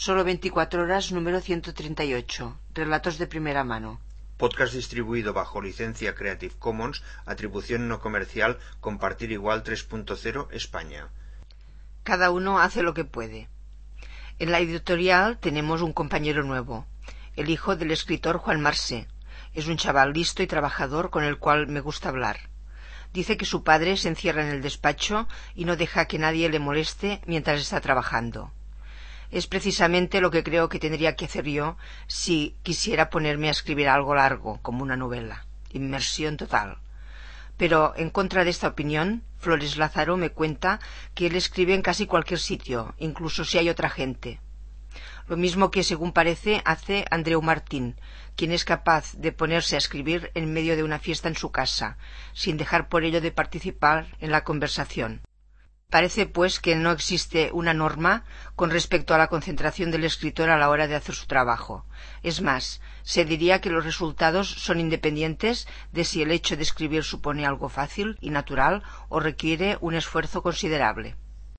Solo 24 horas número 138. Relatos de primera mano. Podcast distribuido bajo licencia Creative Commons, atribución no comercial, compartir igual 3.0 España. Cada uno hace lo que puede. En la editorial tenemos un compañero nuevo, el hijo del escritor Juan Marce. Es un chaval listo y trabajador con el cual me gusta hablar. Dice que su padre se encierra en el despacho y no deja que nadie le moleste mientras está trabajando. Es precisamente lo que creo que tendría que hacer yo si quisiera ponerme a escribir algo largo, como una novela. Inmersión total. Pero, en contra de esta opinión, Flores Lázaro me cuenta que él escribe en casi cualquier sitio, incluso si hay otra gente. Lo mismo que, según parece, hace Andreu Martín, quien es capaz de ponerse a escribir en medio de una fiesta en su casa, sin dejar por ello de participar en la conversación. Parece, pues, que no existe una norma con respecto a la concentración del escritor a la hora de hacer su trabajo. Es más, se diría que los resultados son independientes de si el hecho de escribir supone algo fácil y natural o requiere un esfuerzo considerable.